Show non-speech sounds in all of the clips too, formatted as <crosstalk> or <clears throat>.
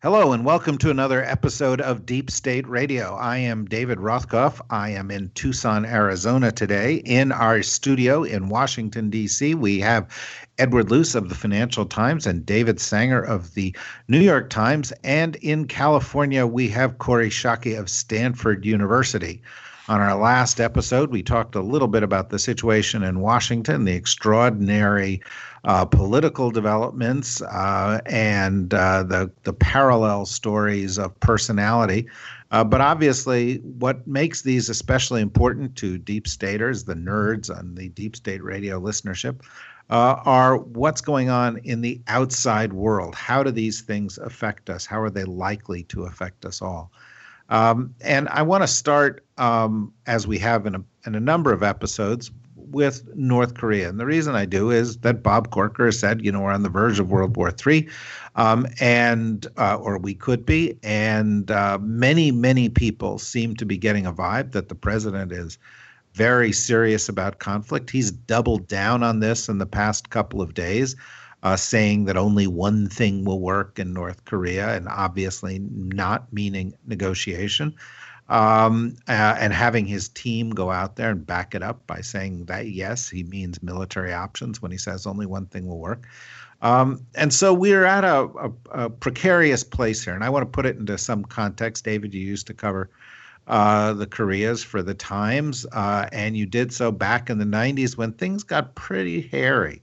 Hello, and welcome to another episode of Deep State Radio. I am David Rothkopf. I am in Tucson, Arizona today. In our studio in Washington, D.C., we have Edward Luce of the Financial Times and David Sanger of the New York Times. And in California, we have Kori Schake of Stanford University. On our last episode, we talked a little bit about the situation in Washington, the extraordinary uh, political developments, uh, and uh, the the parallel stories of personality. Uh, but obviously, what makes these especially important to deep staters, the nerds on the deep state radio listenership, uh, are what's going on in the outside world. How do these things affect us? How are they likely to affect us all? Um, and I want to start, um, as we have in a, in a number of episodes, with North Korea. And the reason I do is that Bob Corker said, you know, we're on the verge of World War III, um, and uh, or we could be. And uh, many, many people seem to be getting a vibe that the president is very serious about conflict. He's doubled down on this in the past couple of days uh, saying that only one thing will work in North Korea, and obviously not meaning negotiation. Um, uh, and having his team go out there and back it up by saying that yes, he means military options when he says only one thing will work. Um, and so we're at a, a, a, precarious place here. And I want to put it into some context. David, you used to cover uh, the Koreas for the Times, uh, and you did so back in the 90s when things got pretty hairy.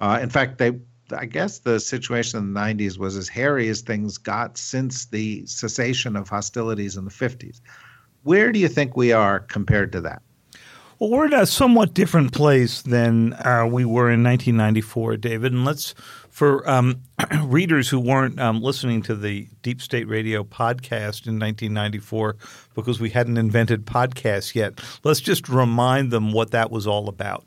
Uh, in fact, they I guess the situation in the 90s was as hairy as things got since the cessation of hostilities in the 50s. Where do you think we are compared to that? Well, we're in a somewhat different place than uh, we were in 1994, David. And let's, for um, <clears throat> readers who weren't um, listening to the Deep State Radio podcast in 1994 because we hadn't invented podcasts yet, let's just remind them what that was all about.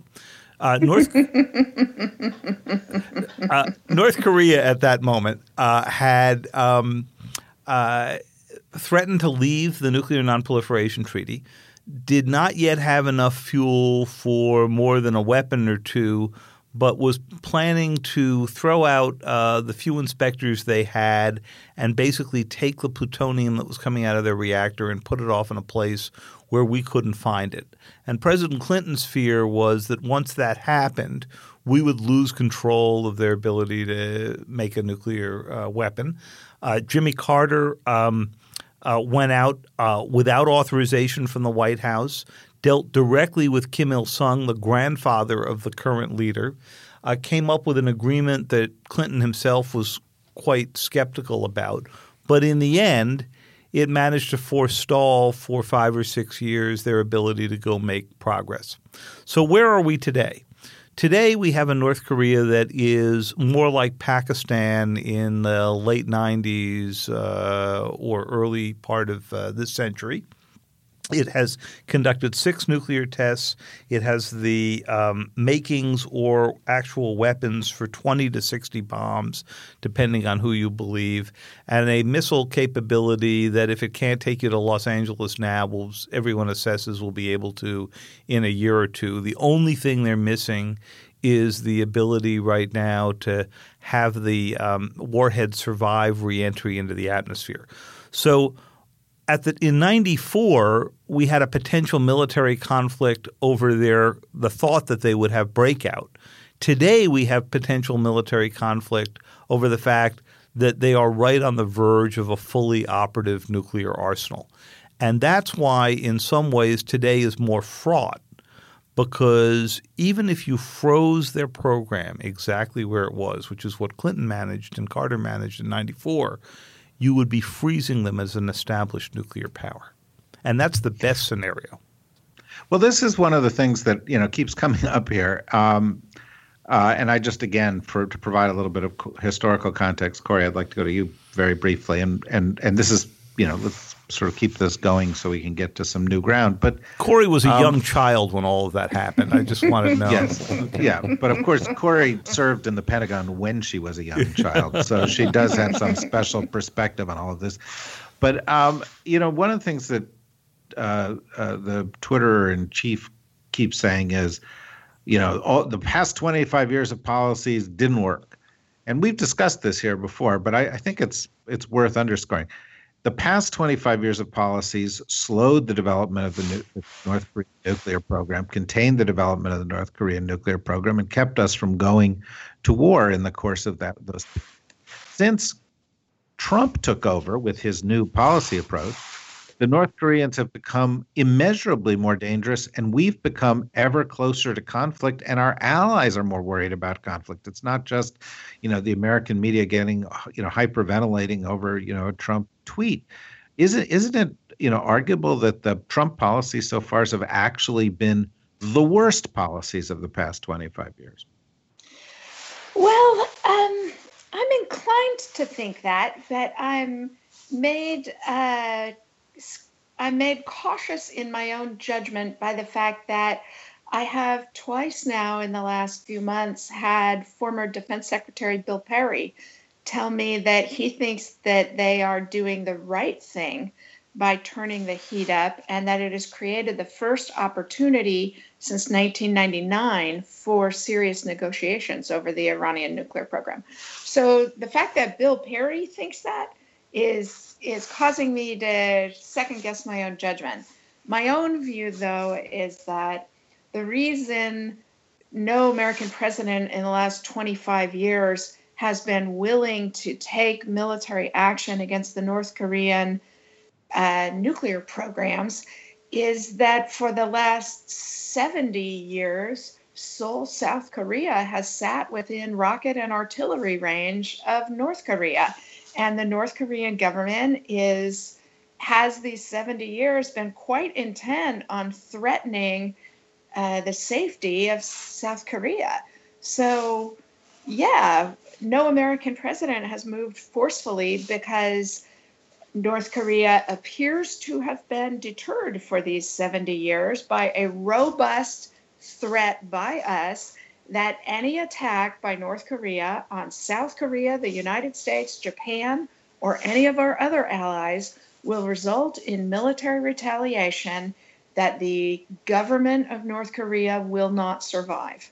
Uh, North <laughs> uh, North Korea at that moment uh, had um, uh, threatened to leave the Nuclear Nonproliferation Treaty, did not yet have enough fuel for more than a weapon or two, but was planning to throw out uh, the few inspectors they had and basically take the plutonium that was coming out of their reactor and put it off in a place where we couldn't find it. And President Clinton's fear was that once that happened, we would lose control of their ability to make a nuclear uh, weapon. Uh, Jimmy Carter um, uh, went out uh, without authorization from the White House, dealt directly with Kim Il sung, the grandfather of the current leader, uh, came up with an agreement that Clinton himself was quite skeptical about. But in the end, it managed to forestall for five or six years their ability to go make progress. So, where are we today? Today, we have a North Korea that is more like Pakistan in the late 90s uh, or early part of uh, this century. It has conducted six nuclear tests. It has the um, makings or actual weapons for 20 to 60 bombs, depending on who you believe, and a missile capability that, if it can't take you to Los Angeles now, will, everyone assesses will be able to in a year or two. The only thing they're missing is the ability right now to have the um, warhead survive reentry into the atmosphere. So at the in 94 we had a potential military conflict over their the thought that they would have breakout. Today we have potential military conflict over the fact that they are right on the verge of a fully operative nuclear arsenal. And that's why in some ways today is more fraught because even if you froze their program exactly where it was, which is what Clinton managed and Carter managed in 94, you would be freezing them as an established nuclear power. And that's the best scenario. Well, this is one of the things that you know keeps coming <laughs> up here. Um, uh, and I just again, for to provide a little bit of historical context, Kori, I'd like to go to you very briefly, and and and this is you know let's sort of keep this going so we can get to some new ground. But Kori was a um, young child when all of that happened. I just want to <laughs> know. Yes, yeah, but of course Kori served in the Pentagon when she was a young <laughs> child, so she does have some special perspective on all of this. But um, you know, one of the things that uh, uh, the Twitter and chief keeps saying is, you know, all, the past 25 years of policies didn't work, and we've discussed this here before, but I, I think it's it's worth underscoring. The past 25 years of policies slowed the development of the, North Korean nuclear program, contained the development of the North Korean nuclear program, and kept us from going to war in the course of that those. Since Trump took over with his new policy approach, the North Koreans have become immeasurably more dangerous, and we've become ever closer to conflict, and our allies are more worried about conflict. It's not just, you know, the American media getting, you know, hyperventilating over, you know, a Trump tweet. Isn't isn't it, you know, arguable that the Trump policies so far have actually been the worst policies of the past 25 years? Well, um, I'm inclined to think that, but I'm made uh, I'm made cautious in my own judgment by the fact that I have twice now in the last few months had former Defense Secretary Bill Perry tell me that he thinks that they are doing the right thing by turning the heat up and that it has created the first opportunity since 1999 for serious negotiations over the Iranian nuclear program. So the fact that Bill Perry thinks that is is causing me to second guess my own judgment. My own view, though, is that the reason no American president in the last 25 years has been willing to take military action against the North Korean uh, nuclear programs is that for the last 70 years, Seoul, South Korea has sat within rocket and artillery range of North Korea and the North Korean government is has these 70 years been quite intent on threatening uh, the safety of South Korea. So, yeah, no American president has moved forcefully because North Korea appears to have been deterred for these 70 years by a robust threat by us that any attack by North Korea on South Korea, the United States, Japan, or any of our other allies will result in military retaliation that the government of North Korea will not survive.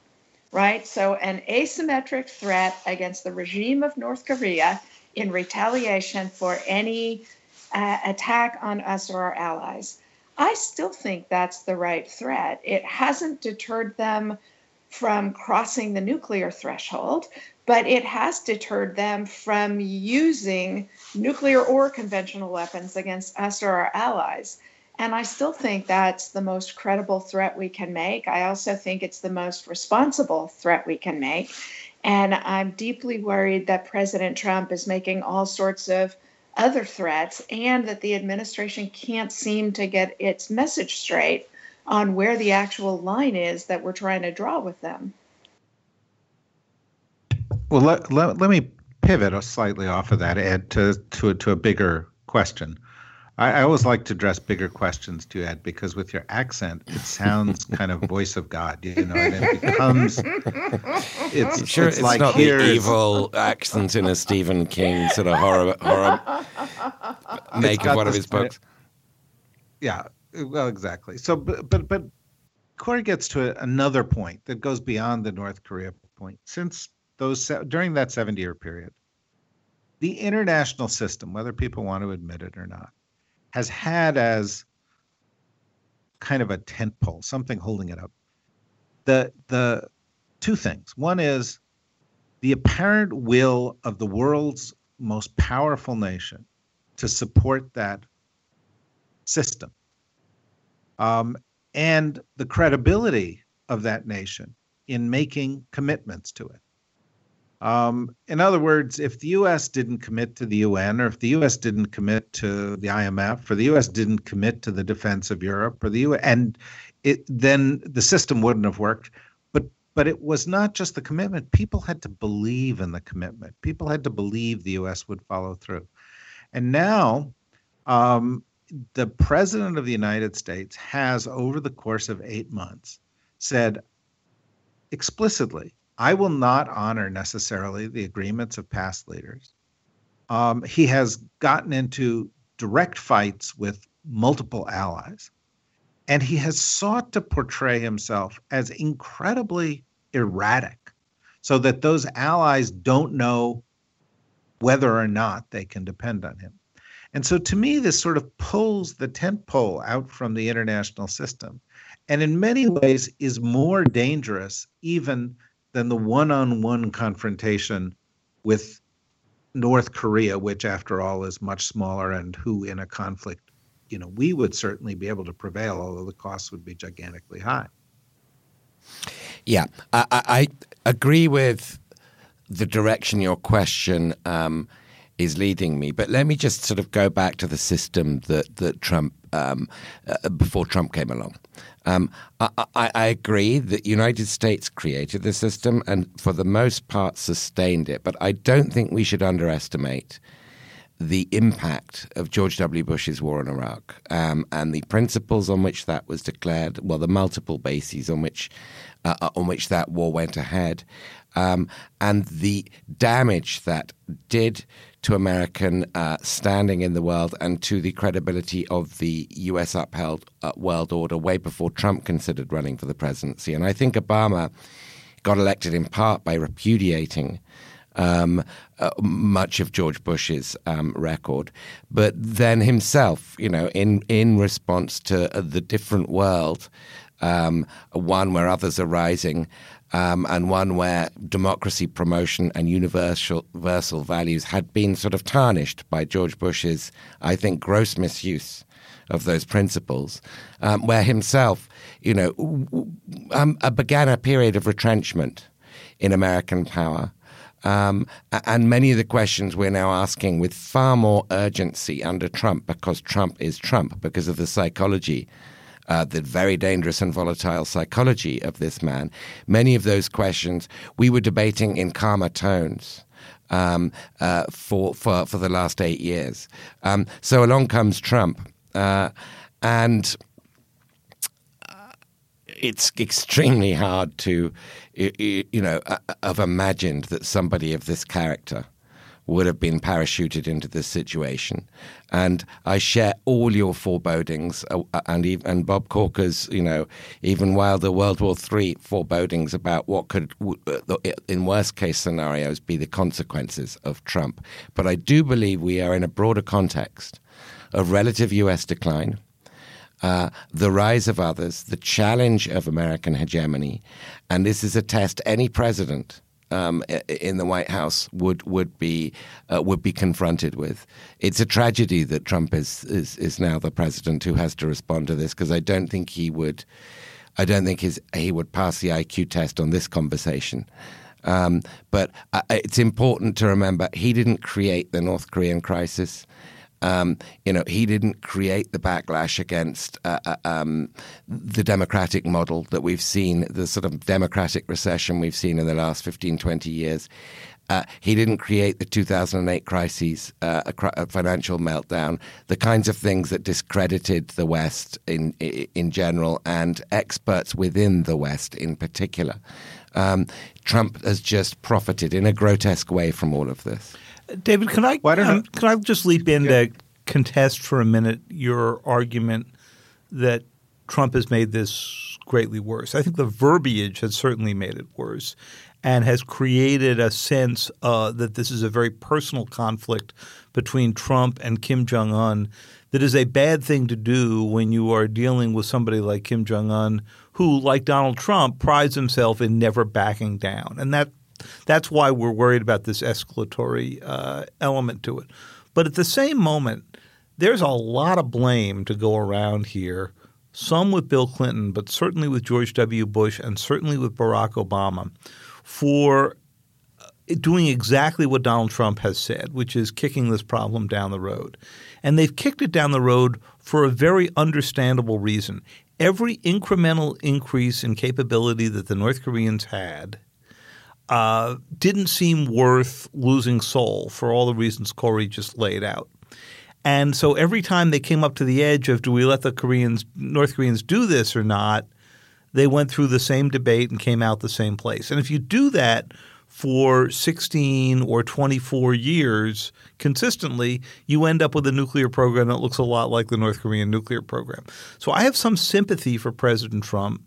Right? So, an asymmetric threat against the regime of North Korea in retaliation for any uh, attack on us or our allies. I still think that's the right threat. It hasn't deterred them from crossing the nuclear threshold, but it has deterred them from using nuclear or conventional weapons against us or our allies. And I still think that's the most credible threat we can make. I also think it's the most responsible threat we can make. And I'm deeply worried that President Trump is making all sorts of other threats and that the administration can't seem to get its message straight on where the actual line is that we're trying to draw with them. Well, let, let, let me pivot a slightly off of that, Ed, to, to, to a bigger question. I, I, always like to address bigger questions to Ed because with your accent, it sounds <laughs> kind of voice of God, you know, and it becomes. It's, sure it's, it's like not the evil accent in a Stephen King sort of horror horror make of one of his books. yeah, well, exactly. So, but but but Kori gets to another point that goes beyond the North Korea point. Since those during that 70 year period, the international system, whether people want to admit it or not, has had as kind of a tent pole, something holding it up. The the two things. One is the apparent will of the world's most powerful nation to support that system um, and the credibility of that nation in making commitments to it. Um, in other words, if the U.S. didn't commit to the UN, or if the U.S. didn't commit to the IMF, or the U.S. didn't commit to the defense of Europe, or the U.S. and it, then the system wouldn't have worked. But but it was not just the commitment. People had to believe in the commitment. People had to believe the U.S. would follow through. And now, um, the president of the United States has, over the course of eight months, said explicitly I will not honor necessarily the agreements of past leaders. Um, he has gotten into direct fights with multiple allies, and he has sought to portray himself as incredibly erratic so that those allies don't know whether or not they can depend on him. And so to me, this sort of pulls the tent pole out from the international system, and in many ways is more dangerous even than the one on one confrontation with North Korea, which, after all, is much smaller and who, in a conflict, you know, we would certainly be able to prevail, although the costs would be gigantically high. Yeah, I, I agree with the direction your question um, is leading me. But let me just sort of go back to the system that that Trump um, uh, before Trump came along. Um, I, I, I, agree that the United States created the system and for the most part sustained it, but I don't think we should underestimate the impact of George W. Bush's war in Iraq um, and the principles on which that was declared. Well, the multiple bases on which uh on which that war went ahead, um, and the damage that did to American uh, standing in the world and to the credibility of the U.S. upheld uh, world order way before Trump considered running for the presidency. And I think Obama got elected in part by repudiating. Um, uh, much of George Bush's um, record, but then himself, you know, in in response to uh, the different world, um, one where others are rising, um, and one where democracy promotion and universal, universal values had been sort of tarnished by George Bush's, I think, gross misuse of those principles, um, where himself, you know, um, uh, began a period of retrenchment in American power. Um, and many of the questions we're now asking with far more urgency under Trump because Trump is Trump, because of the psychology uh, the very dangerous and volatile psychology of this man, many of those questions we were debating in calmer tones. Um, uh, for, for, for the last eight years. Um, so along comes Trump. Uh, and uh, it's extremely hard to, you know, uh, have imagined that somebody of this character would have been parachuted into this situation. And I share all your forebodings, uh, uh and and Bob Corker's, you know, even wilder World War III forebodings about what could, uh, in worst case scenarios, be the consequences of Trump. But I do believe we are in a broader context of relative U.S. decline. Uh, the rise of others, the challenge of American hegemony, and this is a test any president um, in the White House would would be uh, would be confronted with. It's a tragedy that Trump is is, is now the president who has to respond to this because I don't think he would. I don't think his, he would pass the IQ test on this conversation. Um, but uh, it's important to remember he didn't create the North Korean crisis. Um, you know, he didn't create the backlash against uh, uh, um, the democratic model that we've seen, the sort of democratic recession we've seen in the last 15, 20 years. Uh, he didn't create the 2008 crises, uh, a, a, financial meltdown, the kinds of things that discredited the West in in general and experts within the West in particular. Um, Trump has just profited in a grotesque way from all of this. David, can I um, can I just leap in yeah. to contest for a minute your argument that Trump has made this greatly worse? I think the verbiage has certainly made it worse and has created a sense uh, that this is a very personal conflict between Trump and Kim Jong Un that is a bad thing to do when you are dealing with somebody like Kim Jong Un, who, like Donald Trump, prides himself in never backing down. And that that's why we're worried about this escalatory uh, element to it. But at the same moment, there's a lot of blame to go around here some with Bill Clinton, but certainly with George W. Bush and certainly with Barack Obama, for uh, doing exactly what Donald Trump has said, which is kicking this problem down the road. And they've kicked it down the road for a very understandable reason. Every incremental increase in capability that the North Koreans had uh, didn't seem worth losing Seoul for all the reasons Kori just laid out. And so every time they came up to the edge of do we let the Koreans, North Koreans do this or not, they went through the same debate and came out the same place. And if you do that for 16 or 24 years consistently, you end up with a nuclear program that looks a lot like the North Korean nuclear program. So I have some sympathy for President Trump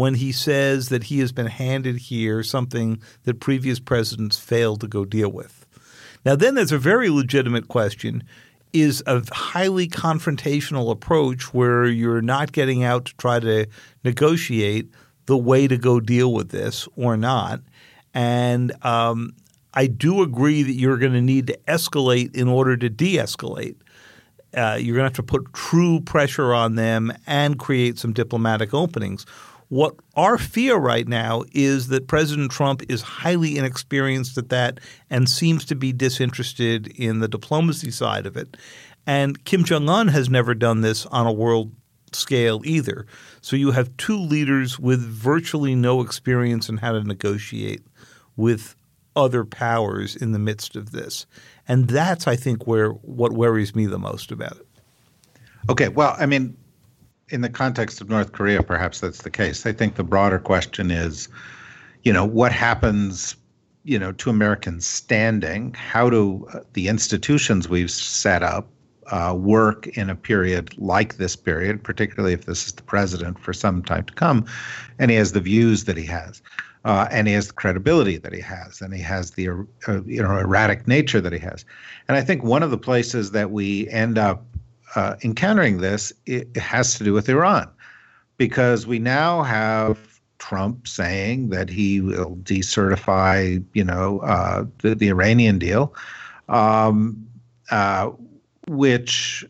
when he says that he has been handed here something that previous presidents failed to go deal with. Now, then there's a very legitimate question is a highly confrontational approach where you're not getting out to try to negotiate the way to go deal with this or not. And um, I do agree that you're going to need to escalate in order to de escalate. Uh, you're going to have to put true pressure on them and create some diplomatic openings. What our fear right now is that President Trump is highly inexperienced at that and seems to be disinterested in the diplomacy side of it. And Kim Jong un has never done this on a world scale either. So you have two leaders with virtually no experience in how to negotiate with other powers in the midst of this. And that's, I think, where what worries me the most about it. Okay. Well, I mean, in the context of North Korea, perhaps that's the case. I think the broader question is, you know, what happens, you know, to Americans standing? How do uh, the institutions we've set up uh, work in a period like this period, particularly if this is the president for some time to come, and he has the views that he has, uh, and he has the credibility that he has, and he has the uh, you know erratic nature that he has. And I think one of the places that we end up uh, encountering this, it has to do with Iran, because we now have Trump saying that he will decertify, you know, uh, the, the Iranian deal, um, uh, which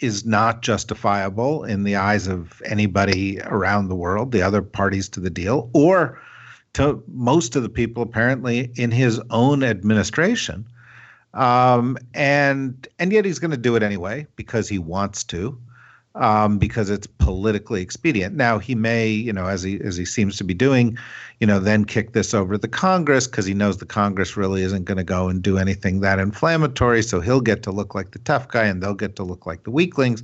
is not justifiable in the eyes of anybody around the world, the other parties to the deal, or to most of the people apparently in his own administration um, and and yet he's going to do it anyway because he wants to, um, because it's politically expedient. Now he may, you know, as he as he seems to be doing, you know, then kick this over to the Congress because he knows the Congress really isn't going to go and do anything that inflammatory. So he'll get to look like the tough guy, and they'll get to look like the weaklings.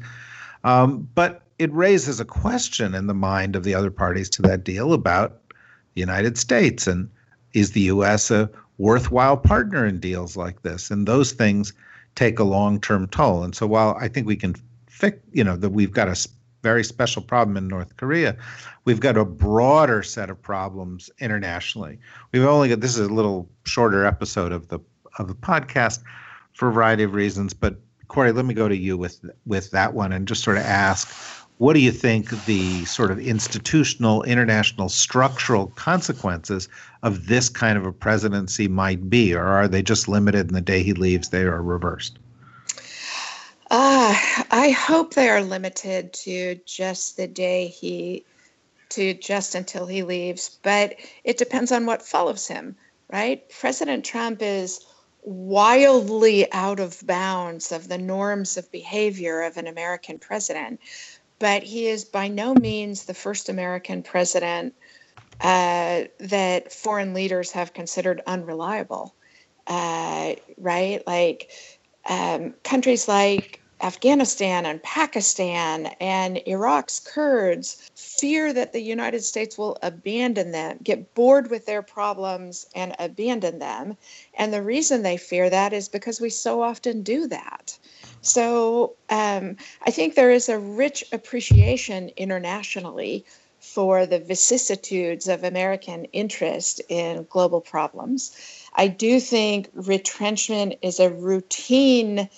Um, but it raises a question in the mind of the other parties to that deal about the United States and is the U.S. a worthwhile partner in deals like this. And those things take a long term toll. And so while I think we can fix, you know, that we've got a very special problem in North Korea, we've got a broader set of problems internationally. We've only got this is a little shorter episode of the of the podcast for a variety of reasons. But Kori, let me go to you with with that one and just sort of ask what do you think the sort of institutional, international, structural consequences of this kind of a presidency might be? Or are they just limited and the day he leaves, they are reversed? Uh, I hope they are limited to just the day he, to just until he leaves. But it depends on what follows him, right? President Trump is wildly out of bounds of the norms of behavior of an American president but he is by no means the first American president uh, that foreign leaders have considered unreliable. Uh, right? Like um, countries like Afghanistan and Pakistan and Iraq's Kurds fear that the United States will abandon them, get bored with their problems and abandon them. And the reason they fear that is because we so often do that. So um, I think there is a rich appreciation internationally for the vicissitudes of American interest in global problems. I do think retrenchment is a routine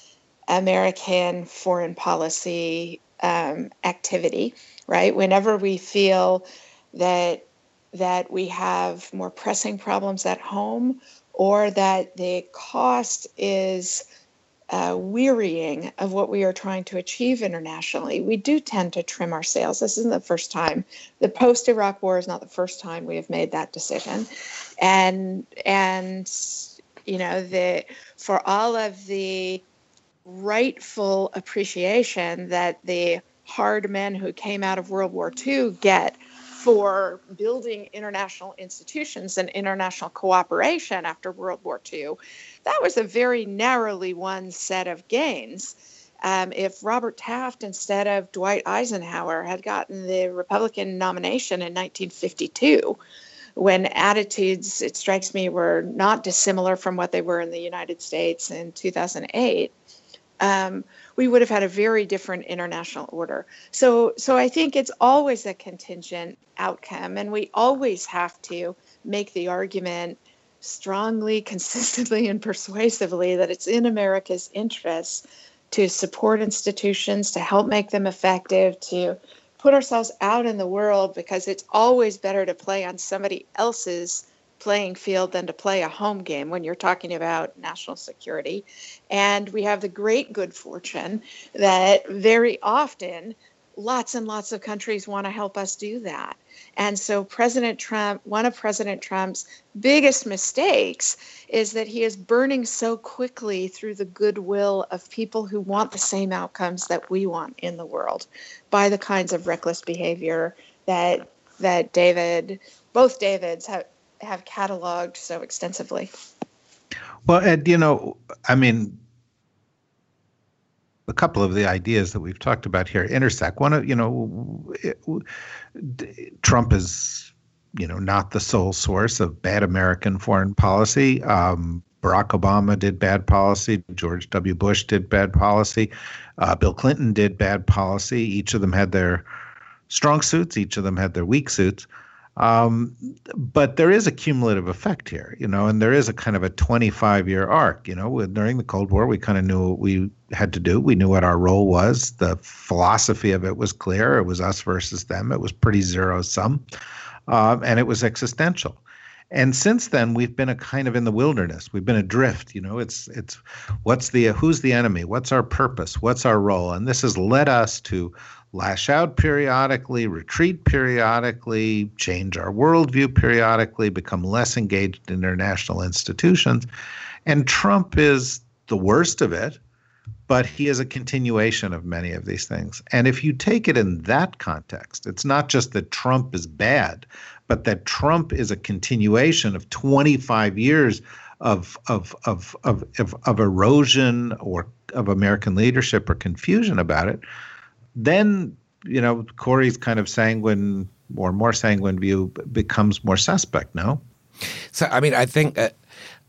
American foreign policy um, activity, right? Whenever we feel that that we have more pressing problems at home or that the cost is uh, wearying of what we are trying to achieve internationally, we do tend to trim our sails. This isn't the first time. The post Iraq War is not the first time we have made that decision, and and you know the for all of the rightful appreciation that the hard men who came out of World War II get for building international institutions and international cooperation after World War II, that was a very narrowly won set of gains. Um, if Robert Taft instead of Dwight Eisenhower had gotten the Republican nomination in 1952, when attitudes, it strikes me, were not dissimilar from what they were in the United States in 2008, um, we would have had a very different international order. So, so I think it's always a contingent outcome, and we always have to make the argument strongly, <laughs> consistently, and persuasively that it's in America's interests to support institutions, to help make them effective, to put ourselves out in the world because it's always better to play on somebody else's playing field than to play a home game when you're talking about national security. And we have the great good fortune that very often lots and lots of countries want to help us do that. And so, President Trump, one of President Trump's biggest mistakes is that he is burning so quickly through the goodwill of people who want the same outcomes that we want in the world by the kinds of reckless behavior that that David, both Davids have have cataloged so extensively. Well, Ed, you know, I mean, a couple of the ideas that we've talked about here intersect. One of, you know, it, Trump is, you know, not the sole source of bad American foreign policy. Um, Barack Obama did bad policy. George W. Bush did bad policy. Uh, Bill Clinton did bad policy. Each of them had their strong suits. Each of them had their weak suits. Um, but there is a cumulative effect here, you know, and there is a kind of a 25 year arc. You know, during the Cold War, we kind of knew what we had to do. We knew what our role was. The philosophy of it was clear. It was us versus them. It was pretty zero sum, uh, and it was existential. And since then, we've been a kind of in the wilderness. We've been adrift. You know, it's it's what's the who's the enemy? What's our purpose? What's our role? And this has led us to lash out periodically, retreat periodically, change our worldview periodically, become less engaged in international institutions. And Trump is the worst of it, but he is a continuation of many of these things. And if you take it in that context, it's not just that Trump is bad, but that Trump is a continuation of 25 years of, of, of, of, of, of erosion or of American leadership or confusion about it then you know Kori's kind of sanguine or more sanguine view becomes more suspect. No. So I mean, I think. Uh,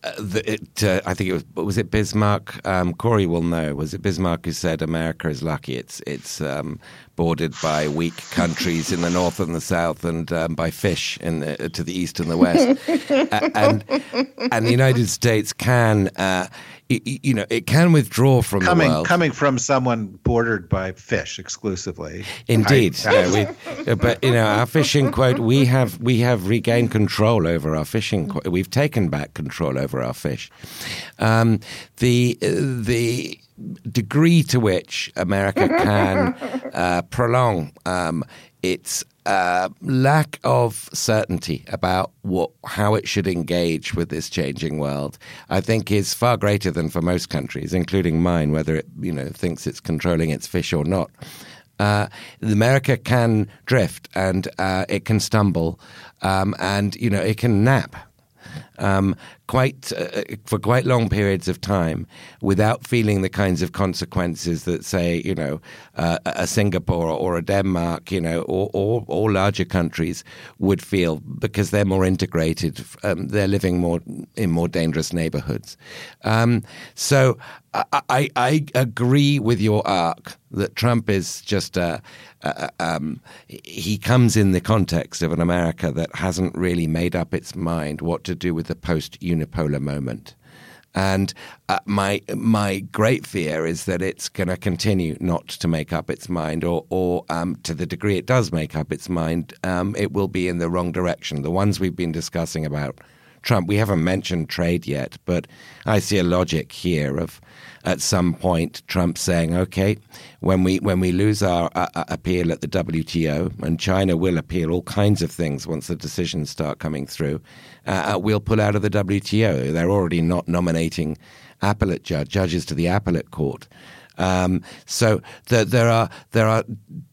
uh, the, it, uh, I think it was was it Bismarck. Um, Kori will know. Was it Bismarck who said America is lucky? It's it's um, bordered by weak countries in the north and the south, and um, by fish in the, to the east and the west. <laughs> uh, and and the United States can uh, you know, it can withdraw from coming, the world. Coming from someone bordered by fish exclusively. Indeed, I, we, but you know, our fishing quote, we have we have regained control over our fishing. Quote. We've taken back control over our fish. Um, the the degree to which America <laughs> can uh, prolong um, its uh, lack of certainty about what how it should engage with this changing world, I think, is far greater than for most countries, including mine, whether it you know thinks it's controlling its fish or not. Uh, America can drift and uh, it can stumble, um, and you know it can nap um, quite uh, for quite long periods of time without feeling the kinds of consequences that, say, you know, uh, a Singapore or a Denmark, you know, or, or, or larger countries would feel because they're more integrated. Um, they're living more in more dangerous neighborhoods. Um, so I, I, I agree with your arc that Trump is just a um, he comes in the context of an America that hasn't really made up its mind what to do with the post unipolar moment. And uh, my my great fear is that it's going to continue not to make up its mind, or or um, to the degree it does make up its mind, um, it will be in the wrong direction. The ones we've been discussing about Trump. We haven't mentioned trade yet, but I see a logic here of at some point Trump saying, "Okay, when we when we lose our uh, uh appeal at the WTO, and China will appeal all kinds of things once the decisions start coming through, uh, we'll pull out of the WTO. They're already not nominating appellate judge, judges to the appellate court." Um, so the, there are there are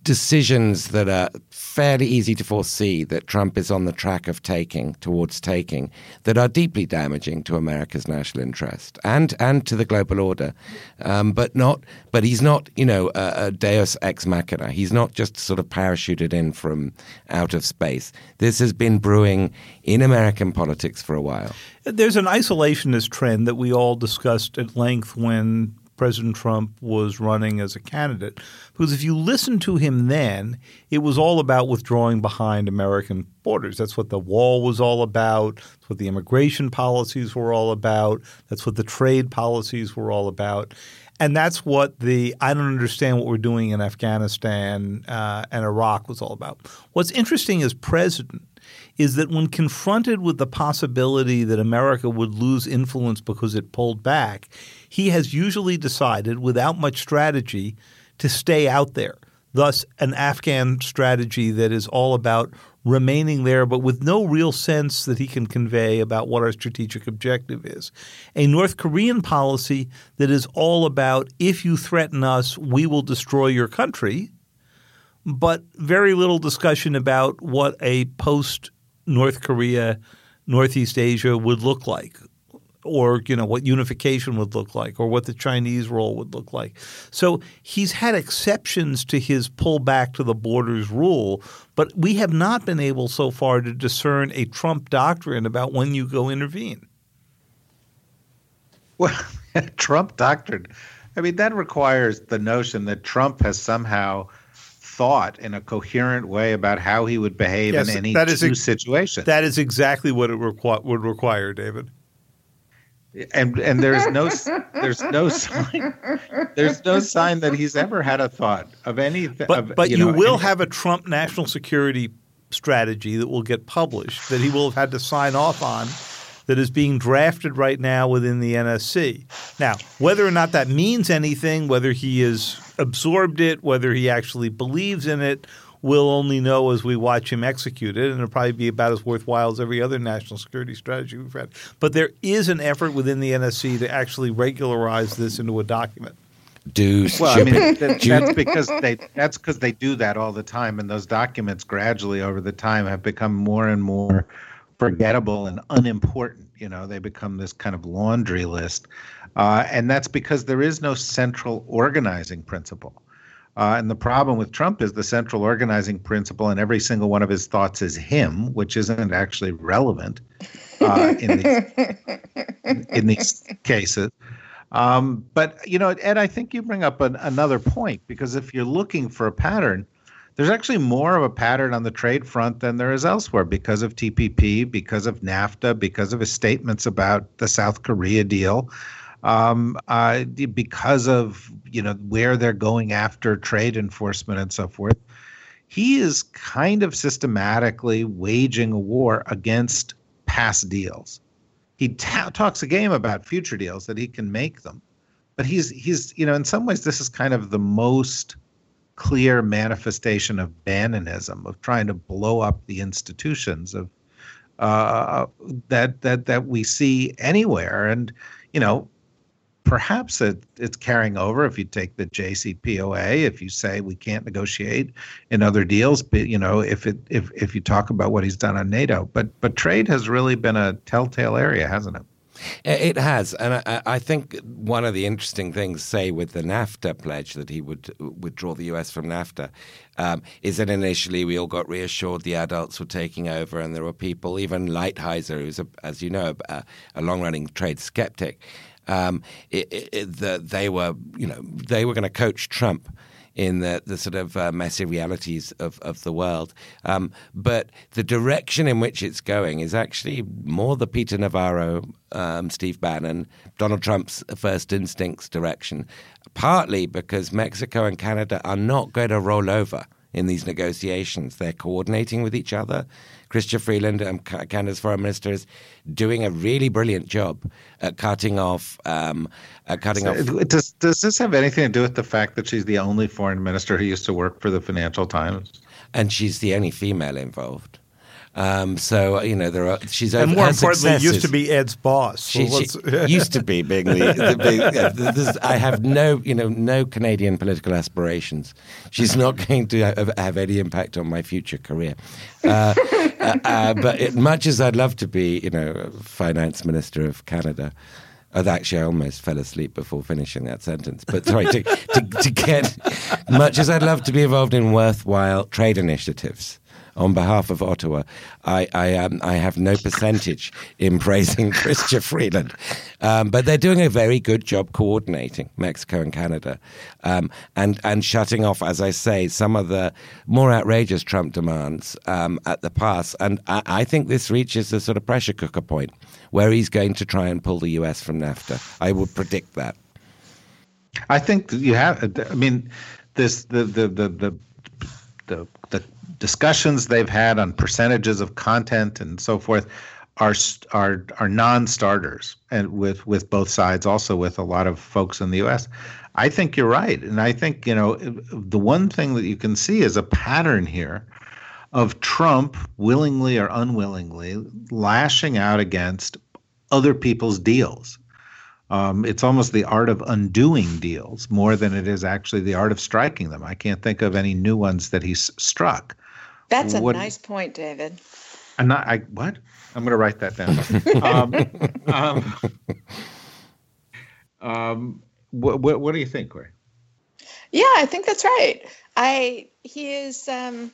decisions that are fairly easy to foresee that Trump is on the track of taking towards taking that are deeply damaging to America's national interest and and to the global order. Um, but not but he's not you know a, a Deus ex machina. He's not just sort of parachuted in from out of space. This has been brewing in American politics for a while. There's an isolationist trend that we all discussed at length when President Trump was running as a candidate. Because if you listen to him then, it was all about withdrawing behind American borders. That's what the wall was all about. That's what the immigration policies were all about. That's what the trade policies were all about. And that's what the I don't understand what we're doing in Afghanistan uh, and Iraq was all about. What's interesting as president is that when confronted with the possibility that America would lose influence because it pulled back, he has usually decided, without much strategy, to stay out there. Thus, an Afghan strategy that is all about remaining there, but with no real sense that he can convey about what our strategic objective is. A North Korean policy that is all about if you threaten us, we will destroy your country, but very little discussion about what a post North Korea, Northeast Asia would look like or you know what unification would look like or what the Chinese role would look like. So he's had exceptions to his pull back to the borders rule, but we have not been able so far to discern a Trump doctrine about when you go intervene. Well, <laughs> Trump doctrine. I mean, that requires the notion that Trump has somehow thought in a coherent way about how he would behave yes, in any that is ex- situation. That is exactly what it requ- would require, David. And and there's no there's no sign there's no sign that he's ever had a thought of anything. But but you, know, will any, have a Trump national security strategy that will get published that he will have had to sign off on that is being drafted right now within the NSC. Now, whether or not that means anything, whether he has absorbed it, whether he actually believes in it, we'll only know as we watch him execute it, and it'll probably be about as worthwhile as every other national security strategy we've had. But there is an effort within the NSC to actually regularize this into a document. Do well, I mean, that, that's because they that's because they do that all the time, and those documents gradually over the time have become more and more forgettable and unimportant. You know, they become this kind of laundry list. Uh, and that's because there is no central organizing principle. Uh, and the problem with Trump is the central organizing principle, and every single one of his thoughts is him, which isn't actually relevant uh, in, these, in these cases. Um, but you know, Ed, I think you bring up an, another point because if you're looking for a pattern, there's actually more of a pattern on the trade front than there is elsewhere because of TPP, because of NAFTA, because of his statements about the South Korea deal, um, uh, because of you know where they're going after trade enforcement and so forth. He is kind of systematically waging a war against past deals. He ta- talks a game about future deals that he can make them, but he's he's you know in some ways this is kind of the most clear manifestation of Bannonism, of trying to blow up the institutions of uh, that that that we see anywhere. And you know, perhaps it, it's carrying over. If you take the JCPOA, if you say we can't negotiate in other deals, but you know, if it if if you talk about what he's done on NATO, but but trade has really been a telltale area, hasn't it? It has, and I, I, think one of the interesting things, say with the NAFTA pledge that he would withdraw the U.S. from NAFTA, um, is that initially we all got reassured the adults were taking over, and there were people, even Lighthizer, who's a, as you know a, a long-running trade skeptic, um, they were you know they were going to coach Trump in the, the sort of uh, messy realities of, of the world. Um, but the direction in which it's going is actually more the Peter Navarro, um, Steve Bannon, Donald Trump's first instincts direction, partly because Mexico and Canada are not going to roll over in these negotiations. They're coordinating with each other. Chrystia Freeland, um, Canada's foreign minister, is doing a really brilliant job at cutting off. Um, at cutting so off. Does Does this have anything to do with the fact that she's the only foreign minister who used to work for the Financial Times? And she's the only female involved. Um, so you know there are. She's and more importantly, used to be Ed's boss. So she, she <laughs> used to be being the. the, the I have no you know no Canadian political aspirations. She's not <laughs> going to have, have any impact on my future career. Uh, uh, uh, but it, much as I'd love to be you know finance minister of Canada. Actually, I almost fell asleep before finishing that sentence. But sorry, to, to, to get much as I'd love to be involved in worthwhile trade initiatives, on behalf of Ottawa, I I, um, I have no percentage in praising <laughs> Chrystia Freeland, um, but they're doing a very good job coordinating Mexico and Canada, um, and and shutting off, as I say, some of the more outrageous Trump demands um, at the pass. And I, I think this reaches a sort of pressure cooker point where he's going to try and pull the U.S. from NAFTA. I would predict that. I think you have. I mean, this the the the the, the discussions they've had on percentages of content and so forth are are are non-starters and with with both sides also with a lot of folks in the US I think you're right and I think you know the one thing that you can see is a pattern here of Trump willingly or unwillingly lashing out against other people's deals um, it's almost the art of undoing deals more than it is actually the art of striking them. I can't think of any new ones that he's struck. That's a what, nice point, David. I'm not. I what? I'm going to write that down. um, um, um, what, what, what do you think, Kori? Yeah, I think that's right. I he is um,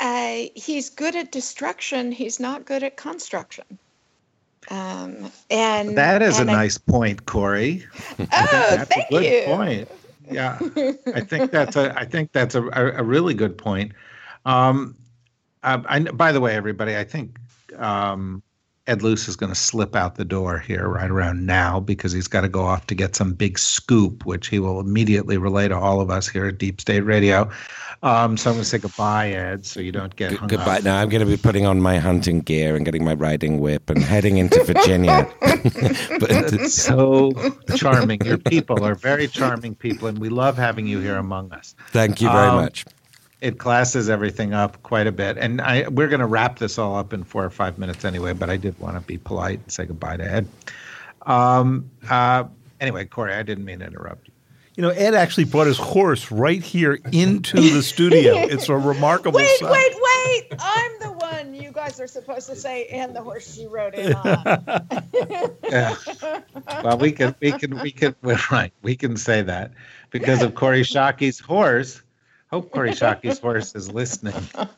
uh, he's good at destruction. He's not good at construction. Um, and that is and a I, nice point, Kori. Oh, that's thank a good you. Point. Yeah, I think that's a I think that's a, a, a really good point. Um, I, I, by the way, everybody, I think um, Ed Luce is going to slip out the door here right around now because he's got to go off to get some big scoop, which he will immediately relay to all of us here at Deep State Radio. Um, so I'm going to say goodbye, Ed, so you don't get hung goodbye. Up. Now I'm going to be putting on my hunting gear and getting my riding whip and heading into Virginia. <laughs> <laughs> but so charming. Your people are very charming people, and we love having you here among us. Thank you very um, much it classes everything up quite a bit. And I we're going to wrap this all up in four or five minutes anyway. But I did want to be polite and say goodbye to Ed. Um, uh, anyway, Kori, I didn't mean to interrupt you. You know, Ed actually brought his horse right here into the studio. It's a remarkable. Wait, sight. wait, wait! I'm the one you guys are supposed to say, and the horse she rode in on. <laughs> yeah. Well, we can, we can, we can. We're <laughs> right. We can say that because of Kori Schake's horse hope Schake's horse is listening. <laughs> By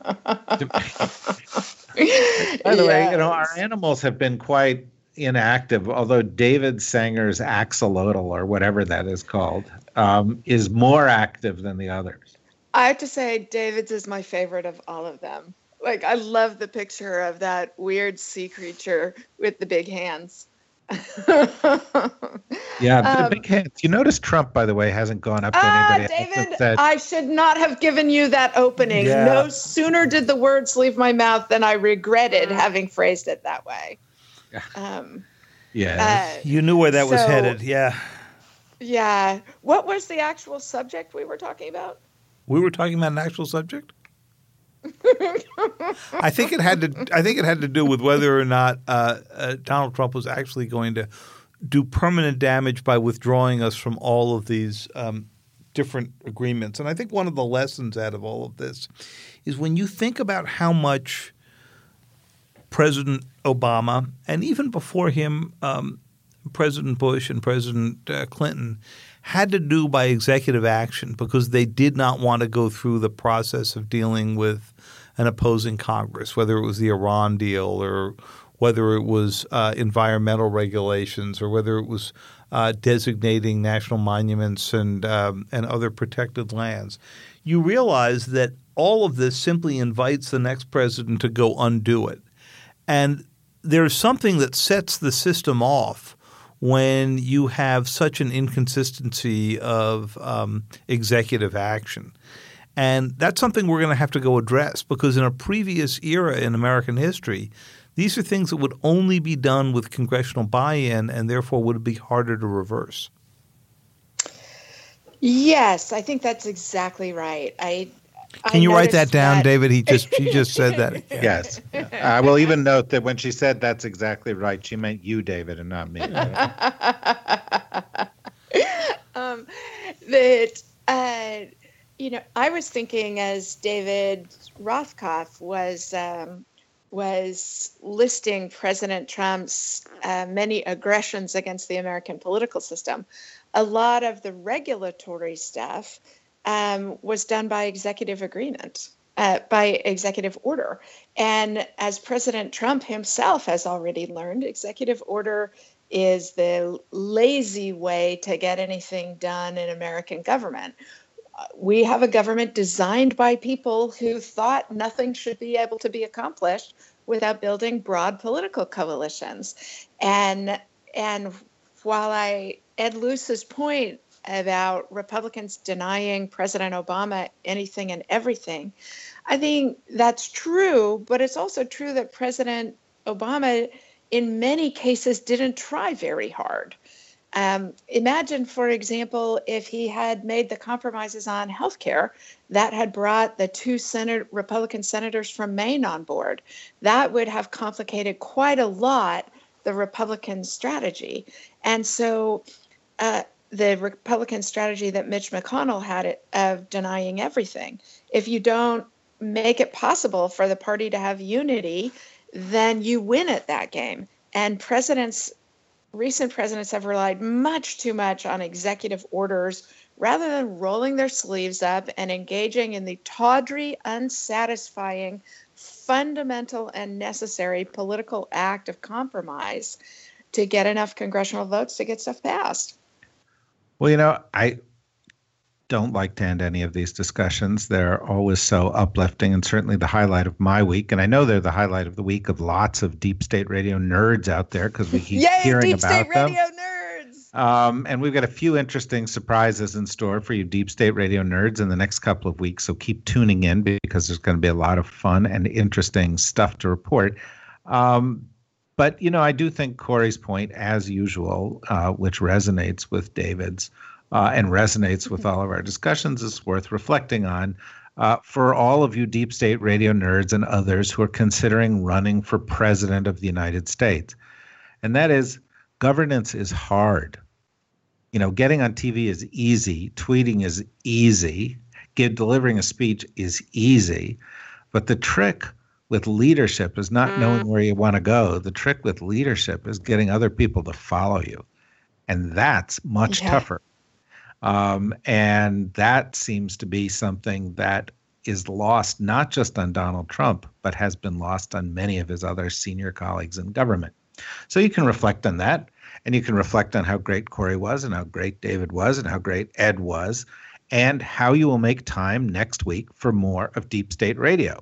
the yes. way, you know, our animals have been quite inactive, although David Sanger's axolotl, or whatever that is called, um, is more active than the others. I have to say, David's is my favorite of all of them. Like, I love the picture of that weird sea creature with the big hands. <laughs> yeah, um, big hands. You notice Trump, by the way, hasn't gone up to uh, anybody. David, said, I should not have given you that opening. Yeah. No sooner did the words leave my mouth than I regretted having phrased it that way. Um, yeah, uh, you knew where that so, was headed. Yeah. Yeah. What was the actual subject we were talking about? We were talking about an actual subject. I think it had to. I think it had to do with whether or not uh, uh, Donald Trump was actually going to do permanent damage by withdrawing us from all of these um, different agreements. And I think one of the lessons out of all of this is when you think about how much President Obama and even before him, um, President Bush and President uh, Clinton had to do by executive action because they did not want to go through the process of dealing with an opposing Congress, whether it was the Iran deal or whether it was uh, environmental regulations or whether it was uh, designating national monuments and um, and other protected lands. You realize that all of this simply invites the next president to go undo it, and there's something that sets the system off when you have such an inconsistency of um, executive action. And that's something we're going to have to go address because in a previous era in American history, these are things that would only be done with congressional buy in and therefore would be harder to reverse. Yes, I think that's exactly right. I can you write that down, that. David? He just he just said that. <laughs> Yes, I will even note that when she said that's exactly right, she meant you, David, and not me. <laughs> um, that uh, you know, I was thinking as David Rothkopf was um, was listing President Trump's uh, many aggressions against the American political system. A lot of the regulatory stuff um, was done by executive agreement, uh, by executive order. And as President Trump himself has already learned, executive order is the lazy way to get anything done in American government. We have a government designed by people who thought nothing should be able to be accomplished without building broad political coalitions. And and while I Ed Luce's point about Republicans denying President Obama anything and everything. I think that's true, but it's also true that President Obama, in many cases, didn't try very hard. Um, imagine, for example, if he had made the compromises on health care that had brought the two Senate, Republican senators from Maine on board. That would have complicated quite a lot the Republican strategy. And so uh, the Republican strategy that Mitch McConnell had it of denying everything. If you don't make it possible for the party to have unity, then you win at that game. And presidents, recent presidents have relied much too much on executive orders rather than rolling their sleeves up and engaging in the tawdry, unsatisfying, fundamental, and necessary political act of compromise to get enough congressional votes to get stuff passed. Well, you know, I don't like to end any of these discussions. They're always so uplifting and certainly the highlight of my week. And I know they're the highlight of the week of lots of deep state radio nerds out there because we <laughs> keep hearing. Yay, hearing deep about state them. radio nerds. Um, and we've got a few interesting surprises in store for you deep state radio nerds in the next couple of weeks. So keep tuning in because there's going to be a lot of fun and interesting stuff to report. Um, but you know, I do think Kori's point, as usual, uh, which resonates with David's uh, and resonates with all of our discussions, is worth reflecting on. Uh, for all of you deep state radio nerds and others who are considering running for president of the United States, and that is governance is hard. You know, getting on TV is easy, tweeting is easy, give, delivering a speech is easy, but the trick with leadership is not mm. knowing where you want to go. The trick with leadership is getting other people to follow you. And that's much yeah. tougher. Um, and that seems to be something that is lost not just on Donald Trump, but has been lost on many of his other senior colleagues in government. So you can reflect on that, and you can reflect on how great Kori was, and how great David was, and how great Ed was, and how you will make time next week for more of Deep State Radio.